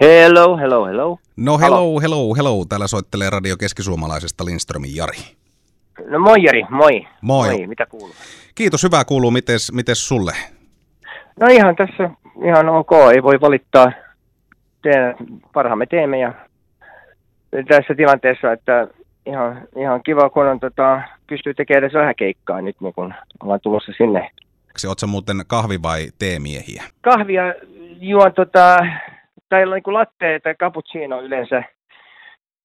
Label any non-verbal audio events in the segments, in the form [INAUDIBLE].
Hello, hello, hello. No hello, hello, hello. Täällä soittelee Radio Keskisuomalaisesta Lindströmin Jari. No moi Jari, moi. Moi. moi mitä kuuluu? Kiitos, hyvää kuuluu. Mites, mites sulle? No ihan tässä, ihan ok, ei voi valittaa. Teen, parhaamme teemme ja tässä tilanteessa, että ihan, ihan kiva, kun on, tota, pystyy tekemään edes vähän keikkaa nyt, niin kun ollaan tulossa sinne. Oletko muuten kahvi- vai teemiehiä? Kahvia juon tota, tai niin kuin latte tai cappuccino yleensä,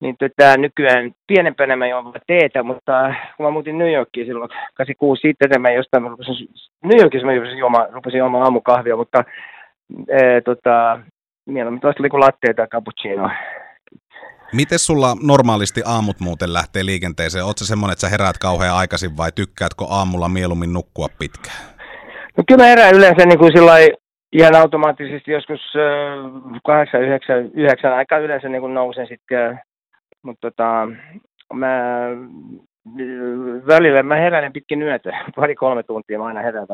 niin tota, nykyään pienempänä mä juon teetä, mutta kun mä muutin New Yorkiin silloin 86 sitten, mä jostain, mä rupesin, New Yorkissa mä rupesin juomaan, rupesin juomaan aamukahvia, mutta ee, tota, mieluummin taas niin latte tai cappuccino. Miten sulla normaalisti aamut muuten lähtee liikenteeseen? Oletko semmoinen, että sä heräät kauhean aikaisin vai tykkäätkö aamulla mieluummin nukkua pitkään? No kyllä mä herään yleensä niin kuin sillai, ihan automaattisesti joskus kahdeksan, yhdeksän, yhdeksän aikaa yleensä niin kuin nousen sitten. Mutta tota, mä välillä mä herään pitkin yötä, [LAUGHS] pari-kolme tuntia, mä aina herään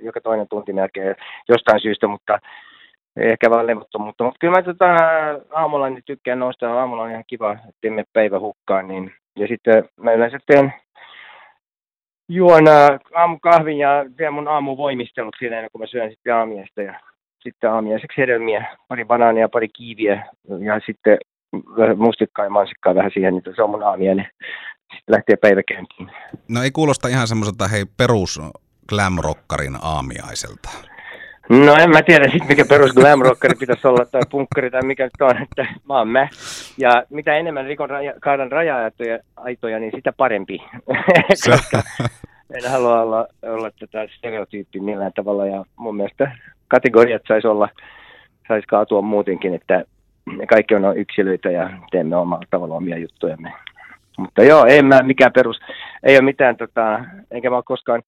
joka toinen tunti melkein jostain syystä, mutta ehkä vaan levottomuutta. Mutta kyllä mä tota, aamulla niin tykkään nousta, aamulla on ihan kiva, että päivä hukkaan. Niin, ja sitten mä yleensä teen juon aamukahvin ja teen mun aamuvoimistelut siinä ennen kuin mä syön sitten aamiaista. Ja sitten aamiaiseksi hedelmiä, pari banaania, pari kiiviä ja sitten mustikkaa ja mansikkaa vähän siihen, niin se on mun aamiainen. Sitten lähtee päiväkäyntiin. No ei kuulosta ihan semmoiselta hei perus glamrockarin aamiaiselta. No en mä tiedä sitten mikä perus glamrockari pitäisi olla tai punkkari tai mikä nyt on, että mä oon mä. Ja mitä enemmän rikon raja, kaadan raja-aitoja, niin sitä parempi. [LAUGHS] Koska en halua olla, olla tätä stereotyyppiä millään tavalla ja mun mielestä kategoriat saisi olla, saisi kaatua muutenkin, että me kaikki on yksilöitä ja teemme omalla tavalla omia juttujamme. Mutta joo, ei mä mikään perus, ei ole mitään, tota, enkä mä ole koskaan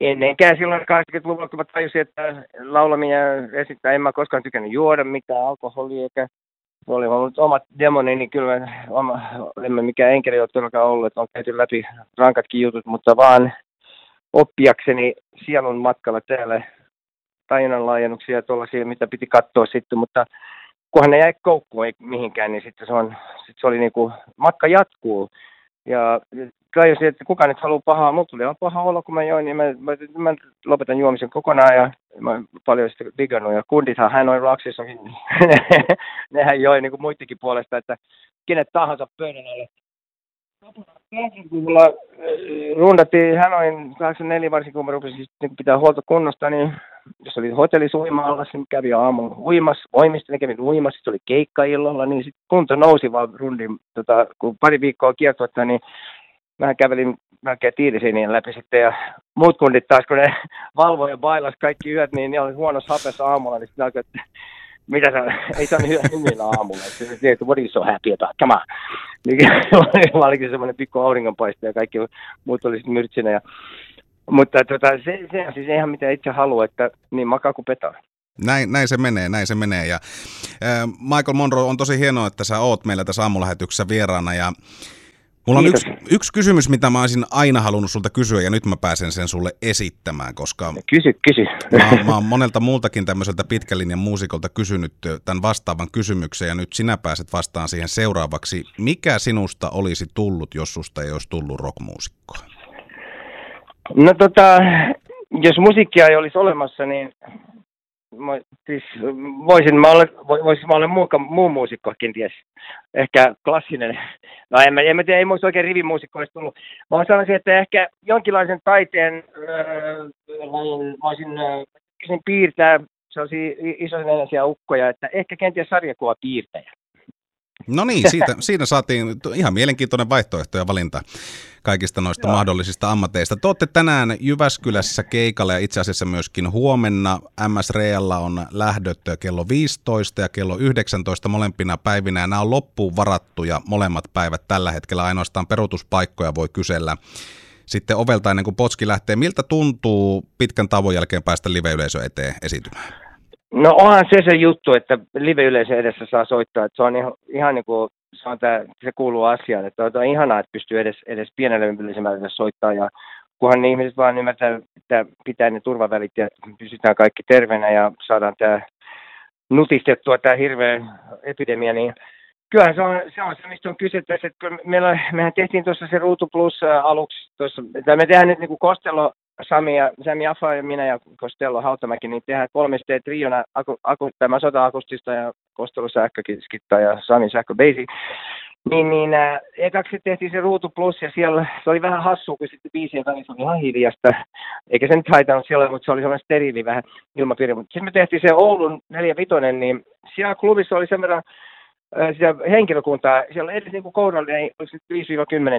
ennenkään silloin 80-luvulla, kun mä tajusin, että laulaminen esittää, en mä koskaan tykännyt juoda mitään alkoholia, eikä oli ollut omat demoni, niin kyllä mä, oma, en mä mikään enkeli ole todellakaan ollut, että on käyty läpi rankatkin jutut, mutta vaan oppiakseni sielun matkalla täällä tajunnan laajennuksia ja tuollaisia, mitä piti katsoa sitten, mutta kunhan ne jäi koukkuun ei mihinkään, niin sitten se, on, sitten se oli niin kuin, matka jatkuu. Ja tajusin, että kukaan nyt haluaa pahaa. Mulla tuli ihan paha olo, kun mä join, niin mä, mä, mä lopetan juomisen kokonaan ja mä paljon sitä digannut. Ja kundithan hän on laksissakin, [LAUGHS] nehän joi niin kuin muidenkin puolesta, että kenet tahansa pöydän alle. Mulla äh, rundattiin Hanoin 84 varsinkin, kun mä rupesin niin pitää huolta kunnosta, niin jos oli hotellis uima niin kävi aamulla uimassa, voimistelin, kävin uimassa, sitten oli keikka illalla, niin sitten kunto nousi vaan rundin, tota, kun pari viikkoa kiertoittaa, niin mä kävelin melkein tiilisinien läpi sitten ja muut kundit taas, kun ne [LAUGHS] valvoi ja bailas kaikki yöt, niin ne oli huonossa hapessa aamulla, niin sitten alkoi, että [LAUGHS] mitä sä, ei niin hyvillä aamulla. Sitten että what you so happy about, come on. [LAUGHS] Niin, mä olikin semmoinen pikku auringonpaiste ja kaikki muut oli sitten myrtsinä. Ja, mutta tota, se, se on siis ihan mitä itse haluaa, että niin makaa kuin petaa. Näin, näin se menee, näin se menee. Ja, äh, Michael Monroe, on tosi hienoa, että sä oot meillä tässä aamulähetyksessä vieraana. Ja Mulla on yksi, yksi kysymys, mitä mä olisin aina halunnut sulta kysyä, ja nyt mä pääsen sen sulle esittämään, koska kysy, kysy. Mä, [LAUGHS] mä oon monelta muultakin tämmöiseltä pitkällinjan muusikolta kysynyt tämän vastaavan kysymyksen, ja nyt sinä pääset vastaan siihen seuraavaksi. Mikä sinusta olisi tullut, jos susta ei olisi tullut rockmuusikkoa? No tota, jos musiikkia ei olisi olemassa, niin mä, siis voisin mä olla, voisin mä olla muu, muu muusikko kenties. Ehkä klassinen. No en mä, en mä tiedä, ei muista oikein rivimuusikko olisi tullut. Mä sanoisin, että ehkä jonkinlaisen taiteen lajin, mä olisin äh, piirtää sellaisia isoja ukkoja, että ehkä kenties sarjakuva piirtäjä. No niin, [LAUGHS] siitä, siinä saatiin ihan mielenkiintoinen vaihtoehto ja valinta kaikista noista Joo. mahdollisista ammateista. Te olette tänään Jyväskylässä keikalla ja itse asiassa myöskin huomenna MS Realla on lähdöt kello 15 ja kello 19 molempina päivinä. Ja nämä on loppuun varattuja molemmat päivät tällä hetkellä. Ainoastaan peruutuspaikkoja voi kysellä sitten ovelta ennen kuin potski lähtee. Miltä tuntuu pitkän tauon jälkeen päästä live-yleisö eteen esiintymään? No onhan se se juttu, että live-yleisö edessä saa soittaa, että se on ihan, ihan niin kuin se, on tää, se kuuluu asiaan, että on, on ihanaa, että pystyy edes, edes pienelle yleisömäärälle soittaa ja kunhan ne ihmiset vaan ymmärtää, että pitää ne turvavälit ja pysytään kaikki terveenä ja saadaan tämä nutistettua tämä hirveä epidemia, niin kyllähän se on se, on se mistä on kyse tässä, että meillä, mehän tehtiin tuossa se Ruutu Plus aluksi, tuossa, tai me tehdään nyt niin kuin Kostello, Sami, ja, Sami Affa ja minä ja Kostello Hautamäki, niin tehdään kolmesti triona, aku, aku, tämä sota-akustista ja Kostello sähkökiskittaa ja Sami sähkö basic. Niin, niin äh, ekaksi tehtiin se Ruutu Plus ja siellä se oli vähän hassu, kun sitten biisien välissä oli ihan hiljasta. Eikä se nyt haitannut siellä, mutta se oli sellainen steriili vähän ilmapiiri. Mutta sitten me tehtiin se Oulun 45, niin siellä klubissa oli sen verran äh, sitä henkilökuntaa, siellä edes niin kuin kohdalla ei oli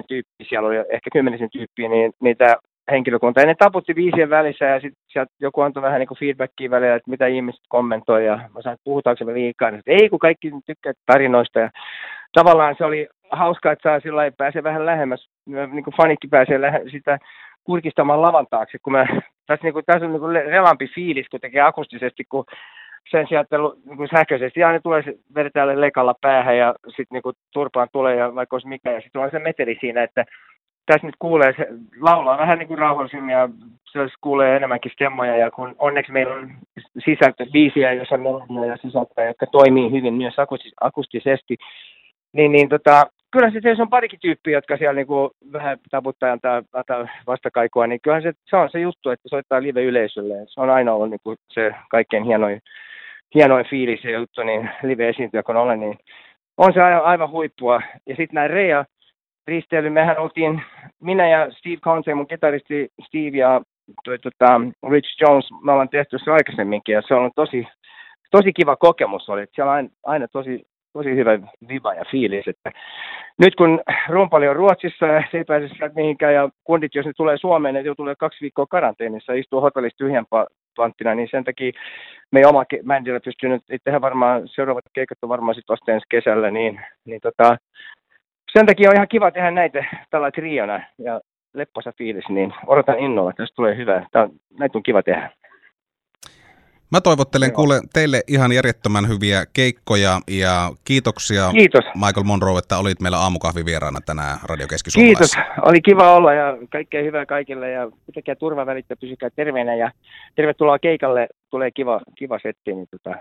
5-10 tyyppiä, siellä oli ehkä kymmenisen tyyppiä, niin niitä henkilökunta. Ja ne taputti viisien välissä ja sitten sieltä joku antoi vähän niin feedbackia välillä, että mitä ihmiset kommentoi ja mä sanoin, että puhutaanko me liikaa. Että ei, kun kaikki tykkää tarinoista. Ja tavallaan se oli hauskaa, että saa sillä pääsee vähän lähemmäs, niin kuin fanikki pääsee lähe, sitä kurkistamaan lavan taakse, kun mä, tässä, niin kuin, tässä on niin kuin relampi fiilis, kun tekee akustisesti, kun sen sijaan, että niin sähköisesti, ne tulee vedetään lekalla päähän ja sitten niin turpaan tulee ja vaikka olisi mikä, ja sitten on se meteli siinä, että tässä nyt kuulee, se laulaa vähän niin kuin rauhallisemmin ja se kuulee enemmänkin stemmoja ja kun onneksi meillä on sisältö, biisiä, jossa on melodia ja sisältöjä, jotka toimii hyvin myös akustisesti, niin, niin tota, kyllä se, se on parikin tyyppiä, jotka siellä niin kuin vähän taputtaa ja antaa, antaa vastakaikua, niin kyllähän se, se on se juttu, että soittaa live-yleisölle. Se on aina ollut niin kuin se kaikkein hienoin, hienoin fiilis ja juttu, niin live-esiintyjä kun olen, niin on se aivan, aivan huippua. Ja sitten näin Rea, risteily. Mehän oltiin, minä ja Steve Conte, mun kitaristi Steve ja toi, tota, Rich Jones, me ollaan tehty se aikaisemminkin ja se on tosi, tosi kiva kokemus oli. Siellä on aina, aina tosi, tosi hyvä viba ja fiilis. Että nyt kun rumpali on Ruotsissa ja se ei pääse sieltä mihinkään ja kundit, jos ne tulee Suomeen, ne tulee kaksi viikkoa karanteenissa istuu hotellissa tyhjän panttina, niin sen takia me oma bändillä pystynyt, tehdä varmaan, seuraavat keikat on varmaan sitten ensi kesällä, niin, niin tota, sen takia on ihan kiva tehdä näitä tällä triona ja lepposa fiilis, niin odotan innolla, että tästä tulee hyvä. Tämä on, näitä on kiva tehdä. Mä toivottelen kuule teille ihan järjettömän hyviä keikkoja ja kiitoksia Kiitos. Michael Monroe, että olit meillä aamukahvivieraana tänään Radio keski Kiitos, oli kiva olla ja kaikkea hyvää kaikille ja pitäkää turvavälit ja pysykää terveenä ja tervetuloa keikalle, tulee kiva, kiva setti, niin tota,